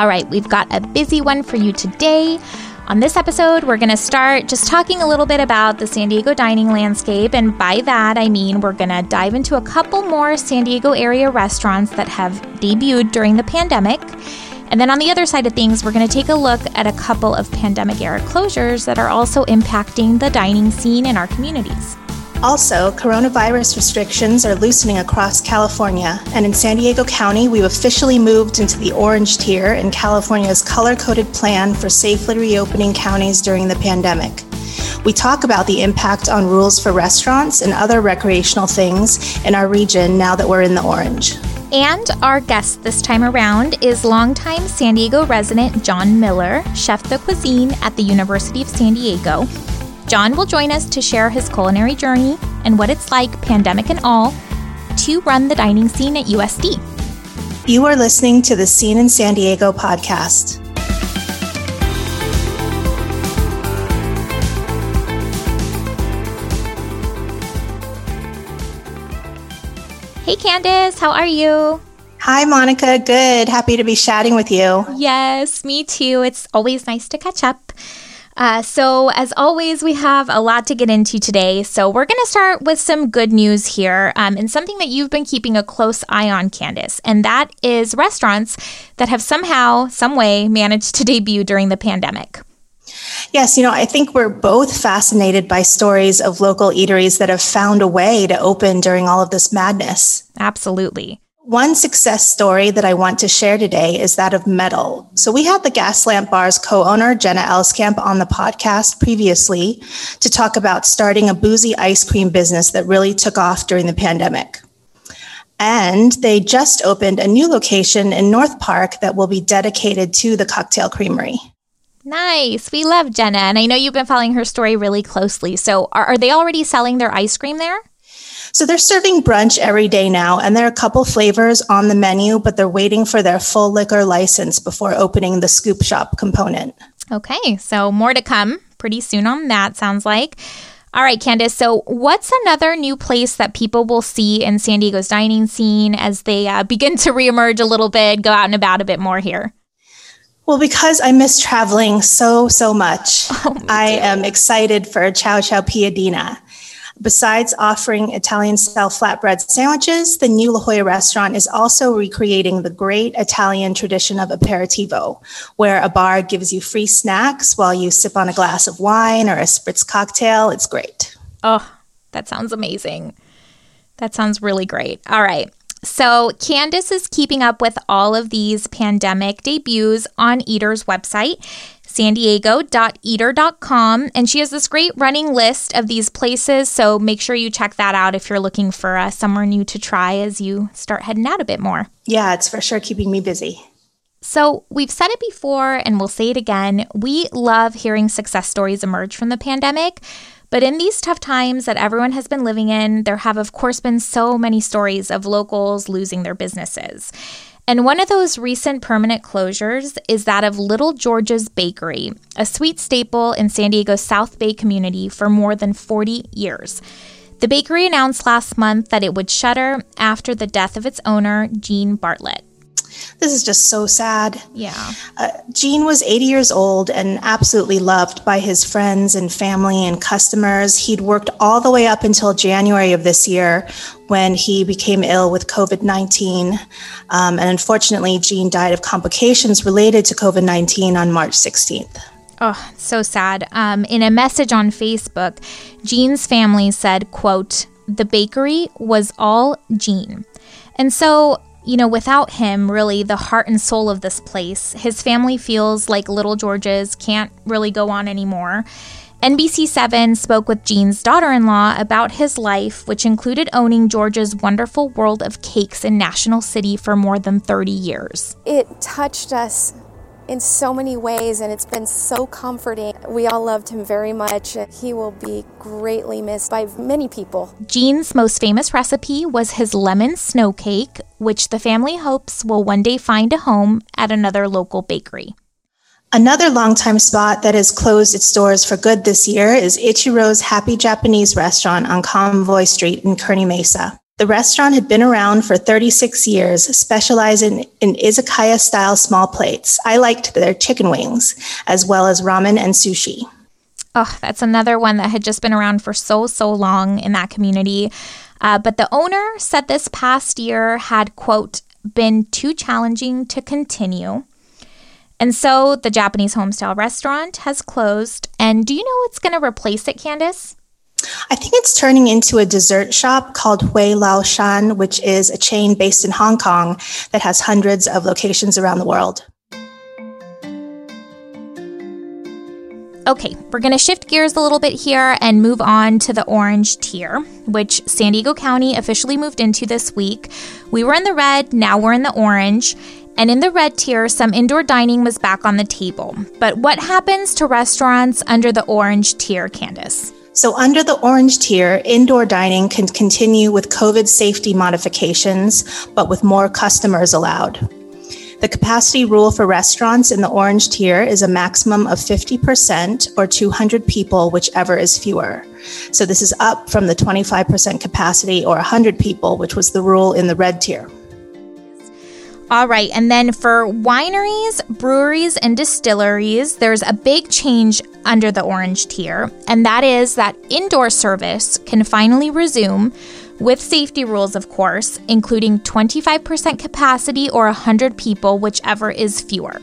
All right, we've got a busy one for you today. On this episode, we're going to start just talking a little bit about the San Diego dining landscape. And by that, I mean we're going to dive into a couple more San Diego area restaurants that have debuted during the pandemic. And then on the other side of things, we're going to take a look at a couple of pandemic era closures that are also impacting the dining scene in our communities. Also, coronavirus restrictions are loosening across California, and in San Diego County, we've officially moved into the orange tier in California's color coded plan for safely reopening counties during the pandemic. We talk about the impact on rules for restaurants and other recreational things in our region now that we're in the orange. And our guest this time around is longtime San Diego resident John Miller, chef de cuisine at the University of San Diego. John will join us to share his culinary journey and what it's like, pandemic and all, to run the dining scene at USD. You are listening to the Scene in San Diego podcast. Hey, Candace, how are you? Hi, Monica. Good. Happy to be chatting with you. Yes, me too. It's always nice to catch up. Uh, so, as always, we have a lot to get into today. So, we're going to start with some good news here um, and something that you've been keeping a close eye on, Candace, and that is restaurants that have somehow, some way managed to debut during the pandemic. Yes, you know, I think we're both fascinated by stories of local eateries that have found a way to open during all of this madness. Absolutely. One success story that I want to share today is that of Metal. So we had the Gaslamp Bar's co-owner, Jenna Elskamp, on the podcast previously to talk about starting a boozy ice cream business that really took off during the pandemic. And they just opened a new location in North Park that will be dedicated to the cocktail creamery. Nice. We love Jenna. And I know you've been following her story really closely. So are, are they already selling their ice cream there? So they're serving brunch every day now, and there are a couple flavors on the menu, but they're waiting for their full liquor license before opening the scoop shop component. Okay, so more to come pretty soon on that, sounds like. All right, Candace. So, what's another new place that people will see in San Diego's dining scene as they uh, begin to reemerge a little bit, go out and about a bit more here? Well, because I miss traveling so, so much, oh, I am excited for Ciao Ciao Piadina. Besides offering Italian style flatbread sandwiches, the new La Jolla restaurant is also recreating the great Italian tradition of aperitivo, where a bar gives you free snacks while you sip on a glass of wine or a spritz cocktail. It's great. Oh, that sounds amazing. That sounds really great. All right. So, Candace is keeping up with all of these pandemic debuts on Eater's website san diego.eater.com. And she has this great running list of these places. So make sure you check that out if you're looking for uh, somewhere new to try as you start heading out a bit more. Yeah, it's for sure keeping me busy. So, we've said it before and we'll say it again. We love hearing success stories emerge from the pandemic. But in these tough times that everyone has been living in, there have, of course, been so many stories of locals losing their businesses. And one of those recent permanent closures is that of Little George's Bakery, a sweet staple in San Diego's South Bay community for more than 40 years. The bakery announced last month that it would shutter after the death of its owner, Gene Bartlett. This is just so sad. Yeah. Uh, Gene was 80 years old and absolutely loved by his friends and family and customers. He'd worked all the way up until January of this year when he became ill with COVID 19. Um, and unfortunately, Gene died of complications related to COVID 19 on March 16th. Oh, so sad. Um, in a message on Facebook, Gene's family said, quote, the bakery was all Gene. And so you know, without him, really, the heart and soul of this place, his family feels like Little George's can't really go on anymore. NBC7 spoke with Gene's daughter in law about his life, which included owning George's wonderful world of cakes in National City for more than 30 years. It touched us in so many ways, and it's been so comforting. We all loved him very much. He will be greatly missed by many people. Gene's most famous recipe was his lemon snow cake, which the family hopes will one day find a home at another local bakery. Another longtime spot that has closed its doors for good this year is Ichiro's Happy Japanese restaurant on Convoy Street in Kearny Mesa. The restaurant had been around for 36 years, specializing in izakaya style small plates. I liked their chicken wings, as well as ramen and sushi. Oh, that's another one that had just been around for so, so long in that community. Uh, but the owner said this past year had, quote, been too challenging to continue. And so the Japanese homestyle restaurant has closed. And do you know what's going to replace it, Candace? I think it's turning into a dessert shop called Hui Lau Shan, which is a chain based in Hong Kong that has hundreds of locations around the world. Okay, we're going to shift gears a little bit here and move on to the orange tier, which San Diego County officially moved into this week. We were in the red, now we're in the orange. And in the red tier, some indoor dining was back on the table. But what happens to restaurants under the orange tier, Candace? So, under the orange tier, indoor dining can continue with COVID safety modifications, but with more customers allowed. The capacity rule for restaurants in the orange tier is a maximum of 50% or 200 people, whichever is fewer. So, this is up from the 25% capacity or 100 people, which was the rule in the red tier. All right, and then for wineries, breweries, and distilleries, there's a big change under the orange tier, and that is that indoor service can finally resume with safety rules, of course, including 25% capacity or 100 people, whichever is fewer.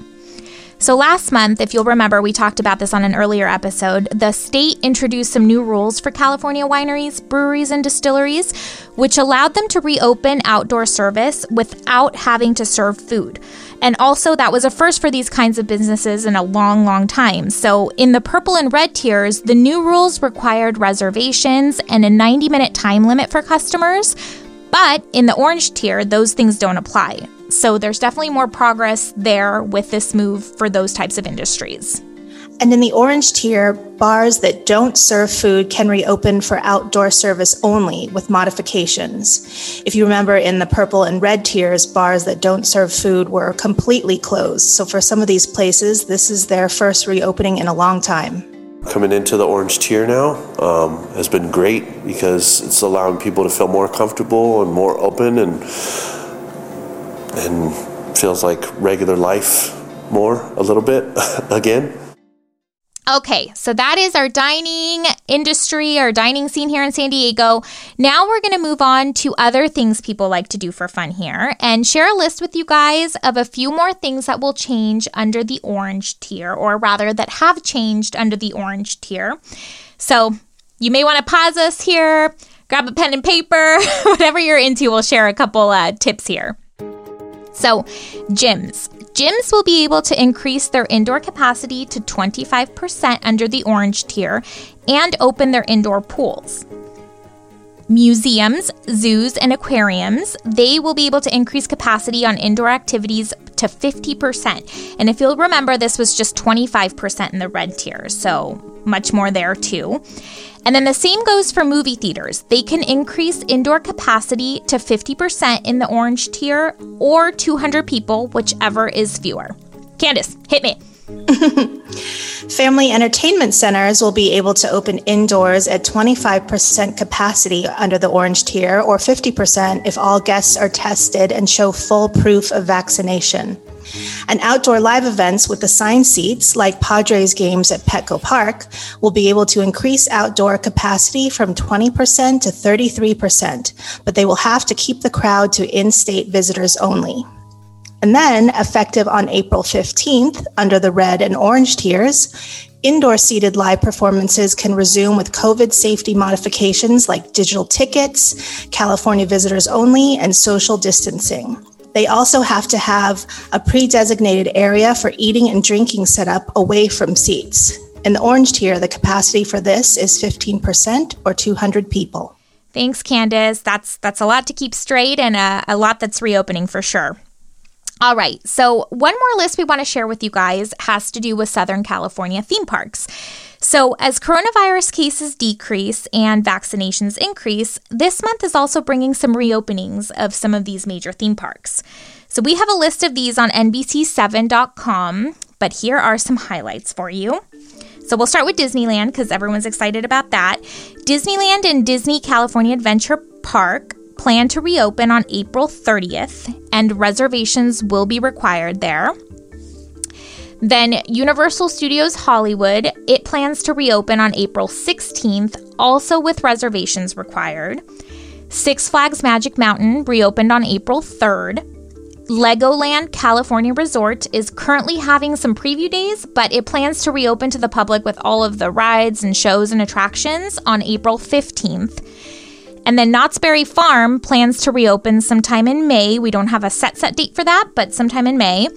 So, last month, if you'll remember, we talked about this on an earlier episode. The state introduced some new rules for California wineries, breweries, and distilleries, which allowed them to reopen outdoor service without having to serve food. And also, that was a first for these kinds of businesses in a long, long time. So, in the purple and red tiers, the new rules required reservations and a 90 minute time limit for customers. But in the orange tier, those things don't apply. So there's definitely more progress there with this move for those types of industries. And in the orange tier, bars that don't serve food can reopen for outdoor service only with modifications. If you remember in the purple and red tiers, bars that don't serve food were completely closed. So for some of these places, this is their first reopening in a long time. Coming into the orange tier now um, has been great because it's allowing people to feel more comfortable and more open and and feels like regular life more a little bit again. Okay, so that is our dining industry, our dining scene here in San Diego. Now we're going to move on to other things people like to do for fun here and share a list with you guys of a few more things that will change under the orange tier, or rather, that have changed under the orange tier. So you may want to pause us here, grab a pen and paper, whatever you're into, we'll share a couple uh, tips here. So, gyms. Gyms will be able to increase their indoor capacity to 25% under the orange tier and open their indoor pools. Museums, zoos, and aquariums, they will be able to increase capacity on indoor activities to 50%. And if you'll remember, this was just 25% in the red tier, so much more there too. And then the same goes for movie theaters. They can increase indoor capacity to 50% in the orange tier or 200 people, whichever is fewer. Candace, hit me. Family entertainment centers will be able to open indoors at 25% capacity under the orange tier or 50% if all guests are tested and show full proof of vaccination. And outdoor live events with assigned seats, like Padres games at Petco Park, will be able to increase outdoor capacity from 20% to 33%, but they will have to keep the crowd to in state visitors only. And then, effective on April 15th, under the red and orange tiers, indoor seated live performances can resume with COVID safety modifications like digital tickets, California visitors only, and social distancing. They also have to have a pre designated area for eating and drinking set up away from seats. In the orange tier, the capacity for this is 15% or 200 people. Thanks, Candace. That's that's a lot to keep straight and a, a lot that's reopening for sure. All right, so one more list we want to share with you guys has to do with Southern California theme parks. So, as coronavirus cases decrease and vaccinations increase, this month is also bringing some reopenings of some of these major theme parks. So, we have a list of these on NBC7.com, but here are some highlights for you. So, we'll start with Disneyland because everyone's excited about that. Disneyland and Disney California Adventure Park plan to reopen on April 30th, and reservations will be required there. Then Universal Studios Hollywood, it plans to reopen on April 16th, also with reservations required. Six Flags Magic Mountain reopened on April 3rd. Legoland California Resort is currently having some preview days, but it plans to reopen to the public with all of the rides and shows and attractions on April 15th. And then Knott's Berry Farm plans to reopen sometime in May. We don't have a set set date for that, but sometime in May.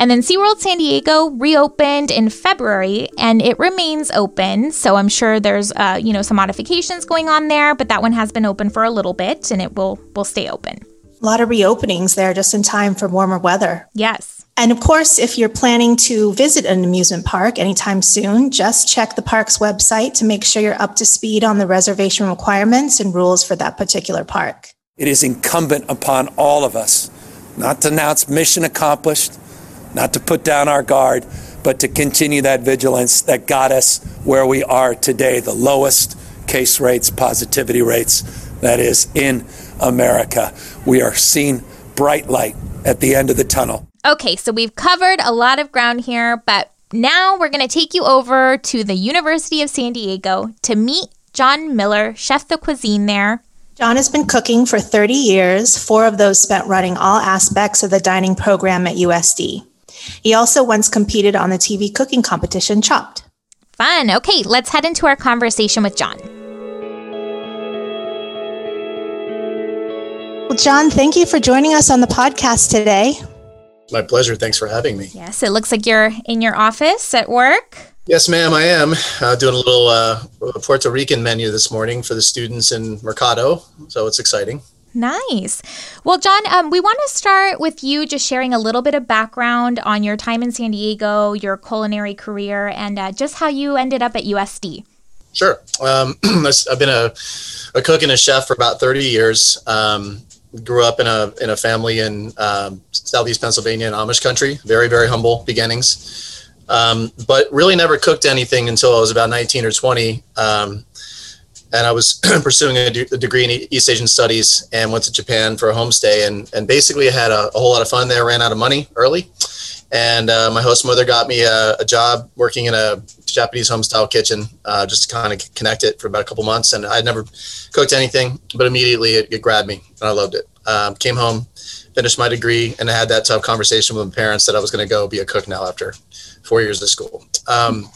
And then SeaWorld San Diego reopened in February and it remains open. So I'm sure there's uh, you know some modifications going on there, but that one has been open for a little bit and it will will stay open. A lot of reopenings there just in time for warmer weather. Yes. And of course, if you're planning to visit an amusement park anytime soon, just check the park's website to make sure you're up to speed on the reservation requirements and rules for that particular park. It is incumbent upon all of us not to announce mission accomplished, not to put down our guard, but to continue that vigilance that got us where we are today the lowest case rates, positivity rates, that is, in America. We are seeing bright light at the end of the tunnel. Okay, so we've covered a lot of ground here, but now we're going to take you over to the University of San Diego to meet John Miller, chef de cuisine there. John has been cooking for 30 years, four of those spent running all aspects of the dining program at USD. He also once competed on the TV cooking competition Chopped. Fun. Okay, let's head into our conversation with John. Well, John, thank you for joining us on the podcast today. My pleasure. Thanks for having me. Yes, it looks like you're in your office at work. Yes, ma'am, I am uh, doing a little uh, Puerto Rican menu this morning for the students in Mercado. So it's exciting. Nice. Well, John, um, we want to start with you just sharing a little bit of background on your time in San Diego, your culinary career, and uh, just how you ended up at USD. Sure. Um, I've been a, a cook and a chef for about 30 years. Um, grew up in a in a family in um, southeast Pennsylvania in Amish country. Very very humble beginnings, um, but really never cooked anything until I was about 19 or 20. Um, and I was pursuing a, de- a, degree in East Asian Studies and went to Japan for a homestay and and basically I had a, a whole lot of fun there. Ran out of money early, and uh, my host mother got me a, a, job working in a Japanese home style kitchen, uh, just to kind of connect it for about a couple months. And I'd never cooked anything, but immediately it, it grabbed me and I loved it. Um, came home, finished my degree, and I had that tough conversation with my parents that I was going to go be a cook now after four years of school. Um,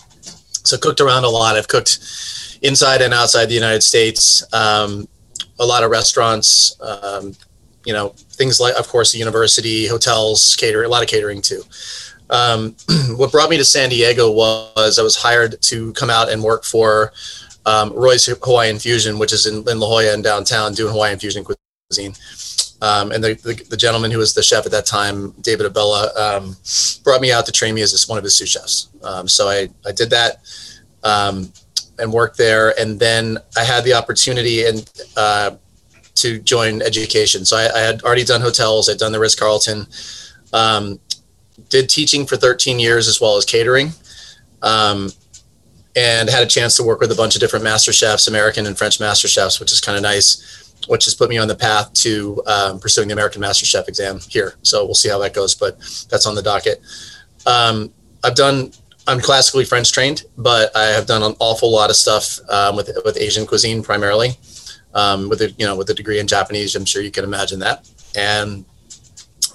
so cooked around a lot. I've cooked inside and outside the United States. Um, a lot of restaurants, um, you know, things like, of course, the university, hotels, catering, a lot of catering too. Um, what brought me to San Diego was I was hired to come out and work for um, Roy's Hawaiian Fusion, which is in, in La Jolla and downtown, doing Hawaiian fusion cuisine. Um, and the, the, the, gentleman who was the chef at that time, David Abella, um, brought me out to train me as one of his sous chefs. Um, so I, I did that um, and worked there. And then I had the opportunity and uh, to join education. So I, I, had already done hotels. I'd done the Ritz Carlton. Um, did teaching for 13 years as well as catering. Um, and had a chance to work with a bunch of different master chefs, American and French master chefs, which is kind of nice, which has put me on the path to um, pursuing the American Master Chef exam here. So we'll see how that goes, but that's on the docket. Um, I've done I'm classically French trained, but I have done an awful lot of stuff um, with with Asian cuisine primarily. Um, with a you know with a degree in Japanese, I'm sure you can imagine that. And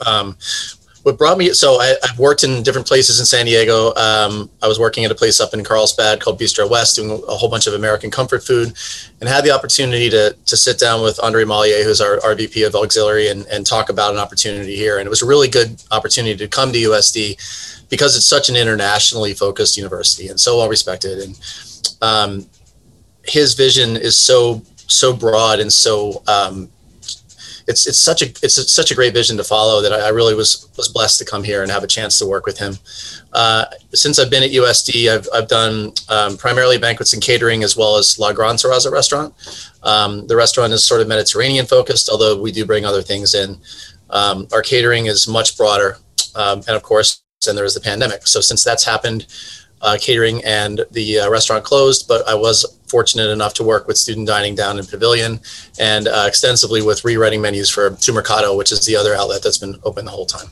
um, what brought me so I, have worked in different places in San Diego. Um, I was working at a place up in Carlsbad called Bistro West, doing a whole bunch of American comfort food, and had the opportunity to to sit down with Andre Mallier, who's our, our VP of auxiliary, and, and talk about an opportunity here. And it was a really good opportunity to come to USD because it's such an internationally focused university and so well respected. And um, his vision is so so broad and so um, it's it's such a it's a, such a great vision to follow that I, I, really was was blessed to come here and have a chance to work with him. Uh, since I've been at USD, I've I've done um, primarily banquets and catering as well as La Gran Terraza restaurant. Um, the restaurant is sort of Mediterranean focused, although we do bring other things in. Um, our catering is much broader, um, and of course then there was the pandemic. So since that's happened, uh, catering and the uh, restaurant closed, but I was fortunate enough to work with student dining down in Pavilion and uh, extensively with rewriting menus for Tu Mercado, which is the other outlet that's been open the whole time.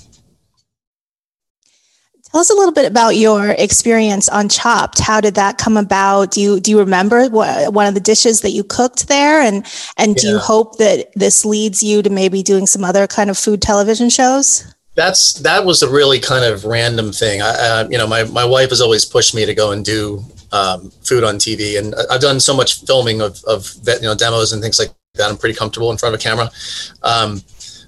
Tell us a little bit about your experience on Chopped. How did that come about? Do you do you remember what, one of the dishes that you cooked there, and and do yeah. you hope that this leads you to maybe doing some other kind of food television shows? That's that was a really kind of random thing. I, uh, you know, my my wife has always pushed me to go and do um, food on TV, and I've done so much filming of of you know demos and things like that. I'm pretty comfortable in front of a camera. Um,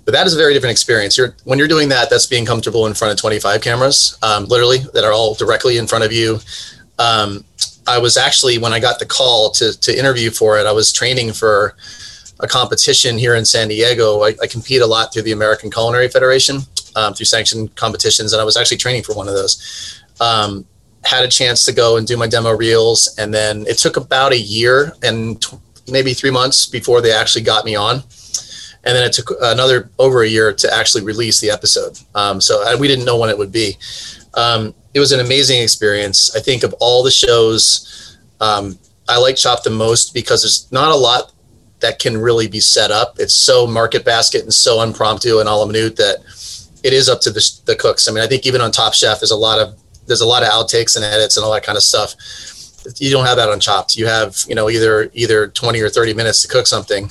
but that is a very different experience. You're when you're doing that, that's being comfortable in front of 25 cameras, um, literally that are all directly in front of you. Um, I was actually when I got the call to to interview for it, I was training for a competition here in San Diego. I, I compete a lot through the American Culinary Federation um, through sanctioned competitions, and I was actually training for one of those. Had a chance to go and do my demo reels, and then it took about a year and t- maybe three months before they actually got me on and then it took another over a year to actually release the episode. Um, so we didn't know when it would be. Um, it was an amazing experience. I think of all the shows, um, I like Chopped the most because there's not a lot that can really be set up. It's so market basket and so impromptu and a la minute that it is up to the, the cooks. I mean, I think even on Top Chef, there's a lot of there's a lot of outtakes and edits and all that kind of stuff. You don't have that on Chopped. You have you know either either 20 or 30 minutes to cook something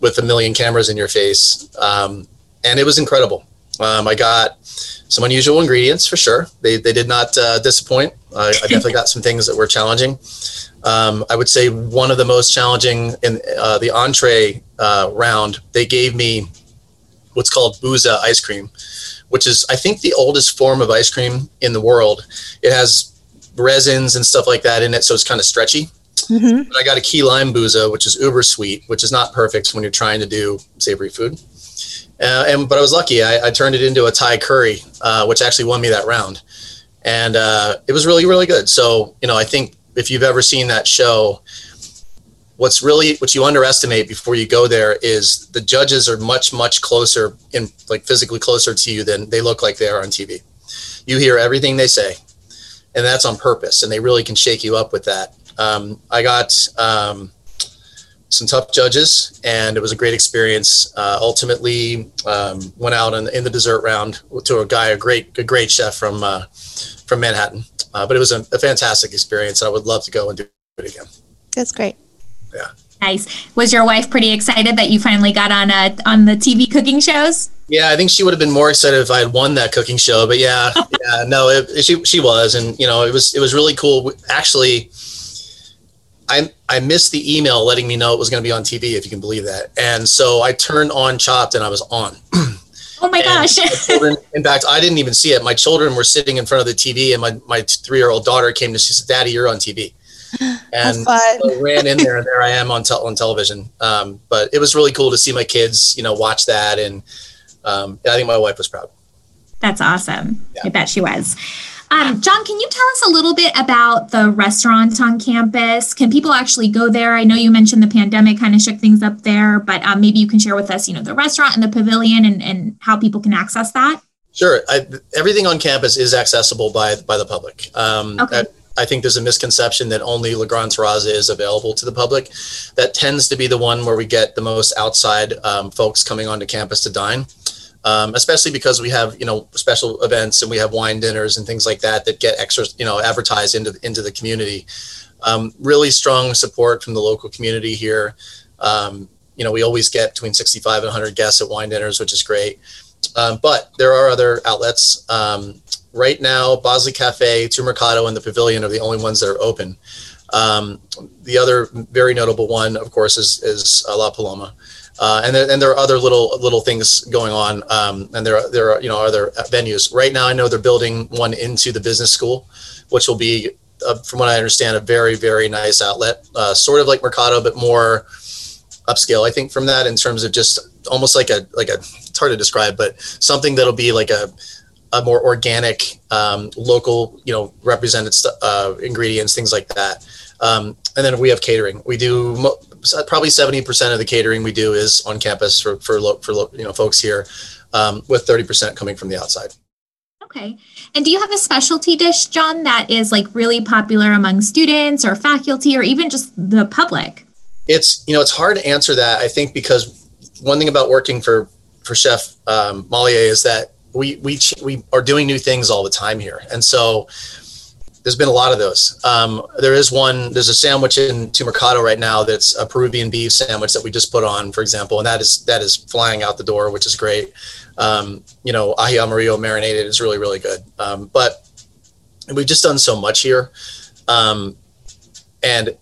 with a million cameras in your face. Um, and it was incredible. Um, I got some unusual ingredients for sure. They, they did not uh, disappoint. I, I, definitely got some things that were challenging. Um, I would say one of the most challenging in uh, the entree uh, round, they gave me what's called Buza ice cream, which is, I think, the oldest form of ice cream in the world. It has resins and stuff like that in it, so it's kind of stretchy. Mm-hmm. But I got a key lime buza, which is uber sweet, which is not perfect when you're trying to do savory food. Uh, and but I was lucky. I, I, turned it into a Thai curry, uh, which actually won me that round, and uh, it was really really good. So you know, I think if you've ever seen that show, what's really what you underestimate before you go there is the judges are much much closer in like physically closer to you than they look like they are on TV. You hear everything they say, and that's on purpose, and they really can shake you up with that. Um, I got um, some tough judges, and it was a great experience. Uh, ultimately, um, went out in, in, the dessert round to a guy, a great, a great chef from uh, from Manhattan. Uh, but it was a, a, fantastic experience. And I would love to go and do it again. That's great. Yeah. Nice. Was your wife pretty excited that you finally got on a, on the TV cooking shows? Yeah, I think she would have been more excited if I had won that cooking show. But yeah, yeah, no, it, she she was, and you know, it was it was really cool. Actually, I, I missed the email letting me know it was going to be on TV, if you can believe that. And so I turned on Chopped and I was on. Oh my gosh. my children, in fact, I didn't even see it. My children were sitting in front of the TV and my, my three year old daughter came to, she said, Daddy, you're on TV. And so ran in there and there I am on, on television. Um, but it was really cool to see my kids, you know, watch that. And um, I think my wife was proud. That's awesome. Yeah. I bet she was. Um, John, can you tell us a little bit about the restaurant on campus? Can people actually go there? I know you mentioned the pandemic kind of shook things up there, but um, maybe you can share with us, you know, the restaurant and the pavilion and, and how people can access that. Sure. I, everything on campus is accessible by by the public. Um, okay. I, I think there's a misconception that only Le Grand Terraza is available to the public. That tends to be the one where we get the most outside um, folks coming onto campus to dine um, especially because we have you know special events and we have wine dinners and things like that that get extra you know advertised into into the community. Um, really strong support from the local community here. Um, you know, we always get between 65 and 100 guests at wine dinners, which is great. Um, but there are other outlets. Um, right now, Bosley Cafe, Tu Mercado, and the Pavilion are the only ones that are open. Um, the other very notable one, of course, is, is uh, La Paloma. Uh, and, there, and there are other little little things going on, um, and there are, there are you know other venues. Right now, I know they're building one into the business school, which will be, uh, from what I understand, a very very nice outlet, uh, sort of like Mercado, but more upscale. I think from that in terms of just almost like a like a it's hard to describe, but something that'll be like a a more organic, um, local, you know, represented uh, ingredients, things like that. Um, and then we have catering. We do mo- probably 70% of the catering we do is on campus for, for, for you know, folks here, um, with 30% coming from the outside. Okay. And do you have a specialty dish, John, that is like really popular among students or faculty or even just the public? It's you know it's hard to answer that. I think because one thing about working for for Chef um, Mollier is that we we we are doing new things all the time here, and so there's been a lot of those. Um, there is one. There's a sandwich in Tu Mercado right now that's a Peruvian beef sandwich that we just put on, for example, and that is that is flying out the door, which is great. Um, you know, ají amarillo marinated is really really good. Um, but we've just done so much here, um, and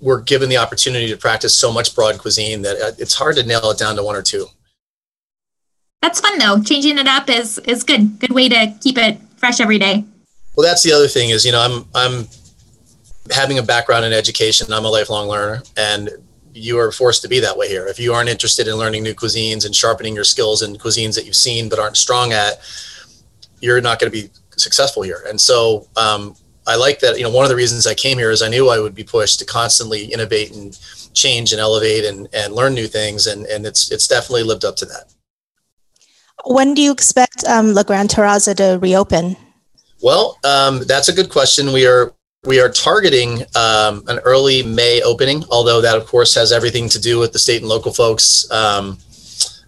we're given the opportunity to practice so much broad cuisine that uh, it's hard to nail it down to one or two. That's fun though. Changing it up is is good. Good way to keep it fresh every day. Well, that's the other thing is, you know, I'm I'm having a background in education. I'm a lifelong learner, and you are forced to be that way here. If you aren't interested in learning new cuisines and sharpening your skills in cuisines that you've seen but aren't strong at, you're not going to be successful here. And so, um, I like that. You know, one of the reasons I came here is I knew I would be pushed to constantly innovate and change and elevate and, and learn new things, and and it's it's definitely lived up to that. When do you expect um, La Gran Terraza to reopen? Well, um, that's a good question. We are we are targeting um, an early May opening, although that of course has everything to do with the state and local folks. Um,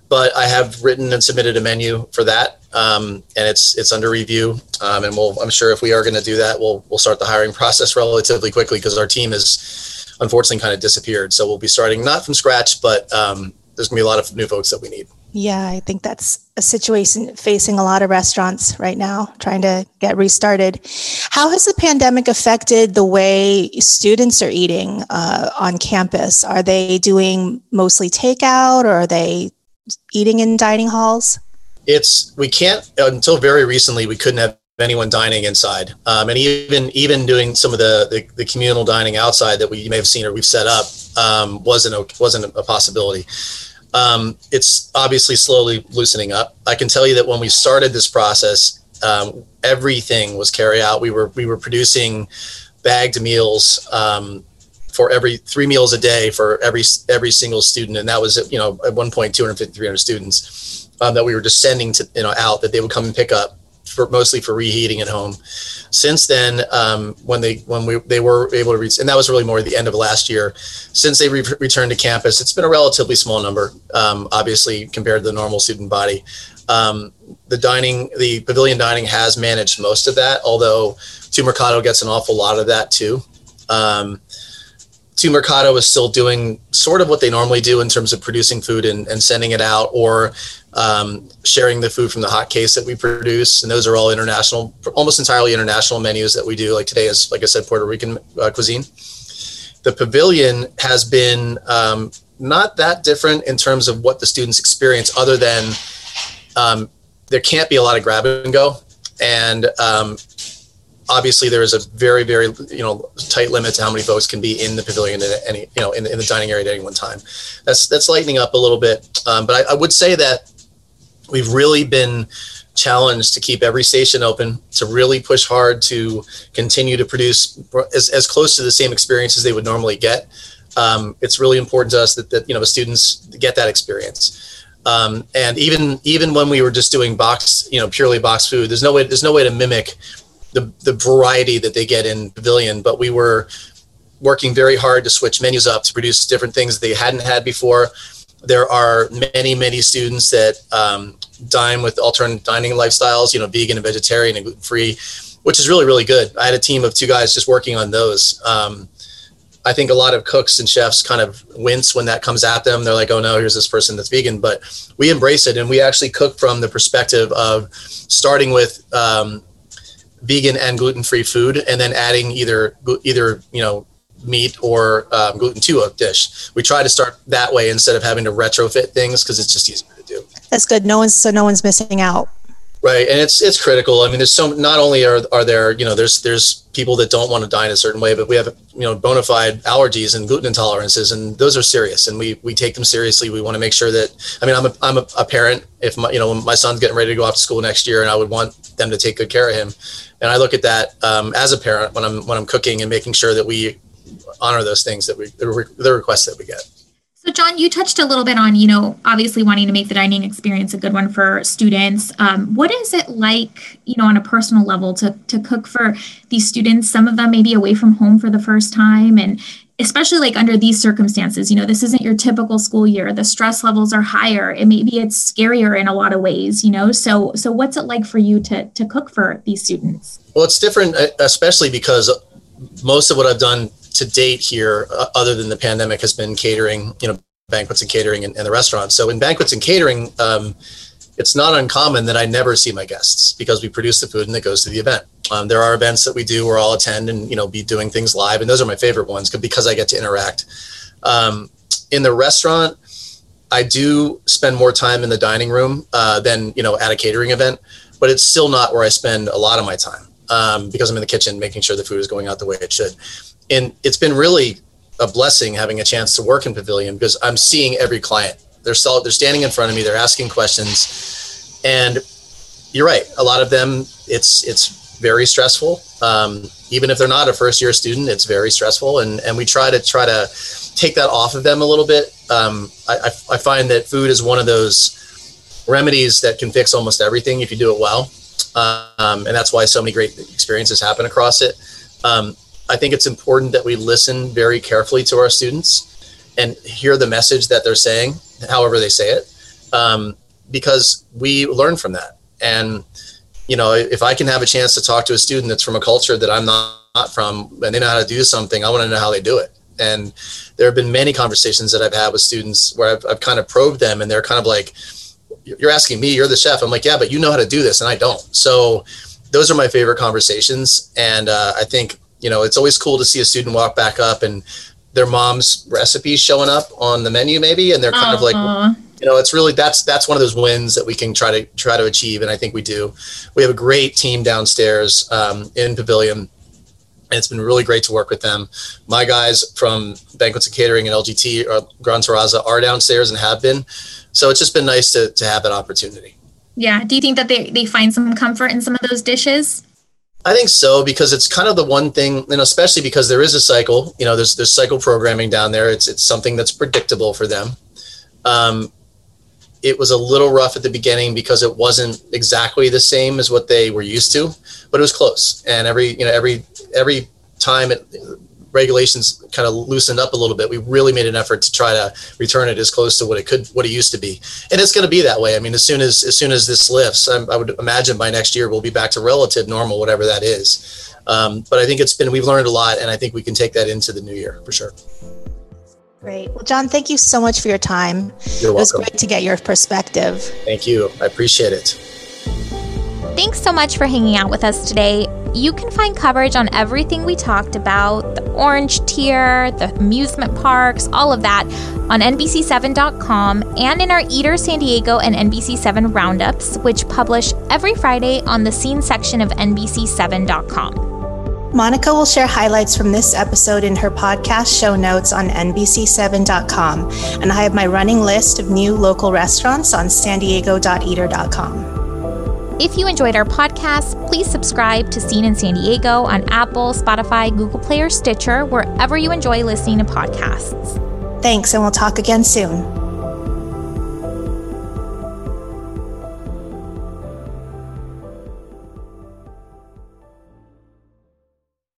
but I have written and submitted a menu for that, um, and it's it's under review. Um, and we'll, I'm sure if we are going to do that, we'll we'll start the hiring process relatively quickly because our team has unfortunately kind of disappeared. So we'll be starting not from scratch, but um, there's going to be a lot of new folks that we need. Yeah, I think that's a situation facing a lot of restaurants right now, trying to get restarted. How has the pandemic affected the way students are eating uh, on campus? Are they doing mostly takeout or are they eating in dining halls? It's, we can't, until very recently, we couldn't have anyone dining inside. Um, and even even doing some of the, the, the communal dining outside that we may have seen or we've set up um, wasn't a, wasn't a possibility. Um, it's obviously slowly loosening up. I can tell you that when we started this process, um, everything was carry out. We were we were producing bagged meals um, for every three meals a day for every every single student, and that was you know at one point 250 300 students um, that we were just sending to you know out that they would come and pick up for mostly for reheating at home. Since then, um, when they when we they were able to reach, and that was really more the end of last year. Since they re- returned to campus, it's been a relatively small number, um, obviously compared to the normal student body. Um, the dining, the pavilion dining has managed most of that, although Tu Mercado gets an awful lot of that too. Um, Tu Mercado is still doing sort of what they normally do in terms of producing food and, and sending it out or um, sharing the food from the hot case that we produce. And those are all international, almost entirely international menus that we do. Like today is, like I said, Puerto Rican uh, cuisine. The pavilion has been um, not that different in terms of what the students experience, other than um, there can't be a lot of grab and go. And um, obviously there is a very very you know tight limit to how many folks can be in the pavilion at any you know in, in the dining area at any one time. That's that's lightening up a little bit. Um, but I, I, would say that we've really been challenged to keep every station open to really push hard to continue to produce as, as close to the same experience as they would normally get. Um, it's really important to us that, that you know the students get that experience. Um, and even even when we were just doing box you know purely box food there's no way there's no way to mimic the, the variety that they get in Pavilion, but we were working very hard to switch menus up to produce different things they hadn't had before. There are many, many students that um, dine with alternate dining lifestyles, you know, vegan and vegetarian and gluten free, which is really, really good. I had a team of two guys just working on those. Um, I think a lot of cooks and chefs kind of wince when that comes at them. They're like, oh no, here's this person that's vegan. But we embrace it and we actually cook from the perspective of starting with um, vegan and gluten free food, and then adding either either you know meat or um, gluten to a dish. We try to start that way instead of having to retrofit things because it's just easier to do. That's good. No one's so no one's missing out. Right, and it's it's critical. I mean, there's so not only are are there you know there's there's people that don't want to dine a certain way, but we have you know bona fide allergies and gluten intolerances, and those are serious, and we we take them seriously. We want to make sure that I mean I'm a I'm a, a parent. If my you know my son's getting ready to go off to school next year, and I would want them to take good care of him and I look at that um, as a parent when I'm when I'm cooking and making sure that we honor those things that we the, the requests that we get. So, John, you touched a little bit on, you know, obviously wanting to make the dining experience a good one for students. Um, what is it like, you know, on a personal level to, to cook for these students? Some of them maybe away from home for the first time. And especially like under these circumstances, you know, this isn't your typical school year. The stress levels are higher. And maybe it's scarier in a lot of ways, you know. So, so what's it like for you to, to cook for these students? Well, it's different, especially because most of what I've done to date here, uh, other than the pandemic, has been catering, you know, banquets and catering and, and the restaurant. So in banquets and catering, um, it's not uncommon that I never see my guests because we produce the food and it goes to the event. Um, there are events that we do where I'll attend and you know be doing things live, and those are my favorite ones because I get to interact. Um, in the restaurant, I do spend more time in the dining room uh, than you know at a catering event, but it's still not where I spend a lot of my time um, because I'm in the kitchen making sure the food is going out the way it should and it's been really a blessing having a chance to work in Pavilion because I'm seeing every client. They're they're standing in front of me, they're asking questions, and you're right. A lot of them, it's it's very stressful. Um, even if they're not a first year student, it's very stressful, and and we try to try to take that off of them a little bit. Um, I, I find that food is one of those remedies that can fix almost everything if you do it well, um, and that's why so many great experiences happen across it. Um, I think it's important that we listen very carefully to our students and hear the message that they're saying, however they say it, um, because we learn from that. And you know, if I can have a chance to talk to a student that's from a culture that I'm not, from, and they know how to do something, I want to know how they do it. And there have been many conversations that I've had with students where I've, I've kind of probed them, and they're kind of like, "You're asking me, you're the chef." I'm like, "Yeah, but you know how to do this, and I don't." So those are my favorite conversations, and uh, I think you know, it's always cool to see a student walk back up and their mom's recipes showing up on the menu maybe and they're kind of like you know it's really that's that's one of those wins that we can try to try to achieve and i think we do. We have a great team downstairs um, in pavilion and it's been really great to work with them. My guys from banquets and catering and lgt or uh, gran terraza are downstairs and have been. So it's just been nice to, to have that opportunity. Yeah. Do you think that they, they find some comfort in some of those dishes I think so because it's kind of the one thing, and especially because there is a cycle. You know, there's there's cycle programming down there. It's it's something that's predictable for them. Um, it was a little rough at the beginning because it wasn't exactly the same as what they were used to, but it was close. And every you know every every time it regulations kind of loosened up a little bit, we really made an effort to try to return it as close to what it could, what it used to be. And it's going to be that way. I mean, as soon as as soon as this lifts, I, I would imagine by next year we'll be back to relative normal, whatever that is. Um, but I think it's been we've learned a lot, and I think we can take that into the new year for sure. Great. Well, John, thank you so much for your time. You're welcome. It was great to get your perspective. Thank you. I appreciate it. Thanks so much for hanging out with us today. You can find coverage on everything we talked about the orange tier, the amusement parks, all of that on NBC7.com and in our Eater San Diego and NBC7 roundups, which publish every Friday on the scene section of NBC7.com. Monica will share highlights from this episode in her podcast show notes on NBC7.com, and I have my running list of new local restaurants on san diego.eater.com. If you enjoyed our podcast, please subscribe to Scene in San Diego on Apple, Spotify, Google Play, or Stitcher, wherever you enjoy listening to podcasts. Thanks, and we'll talk again soon.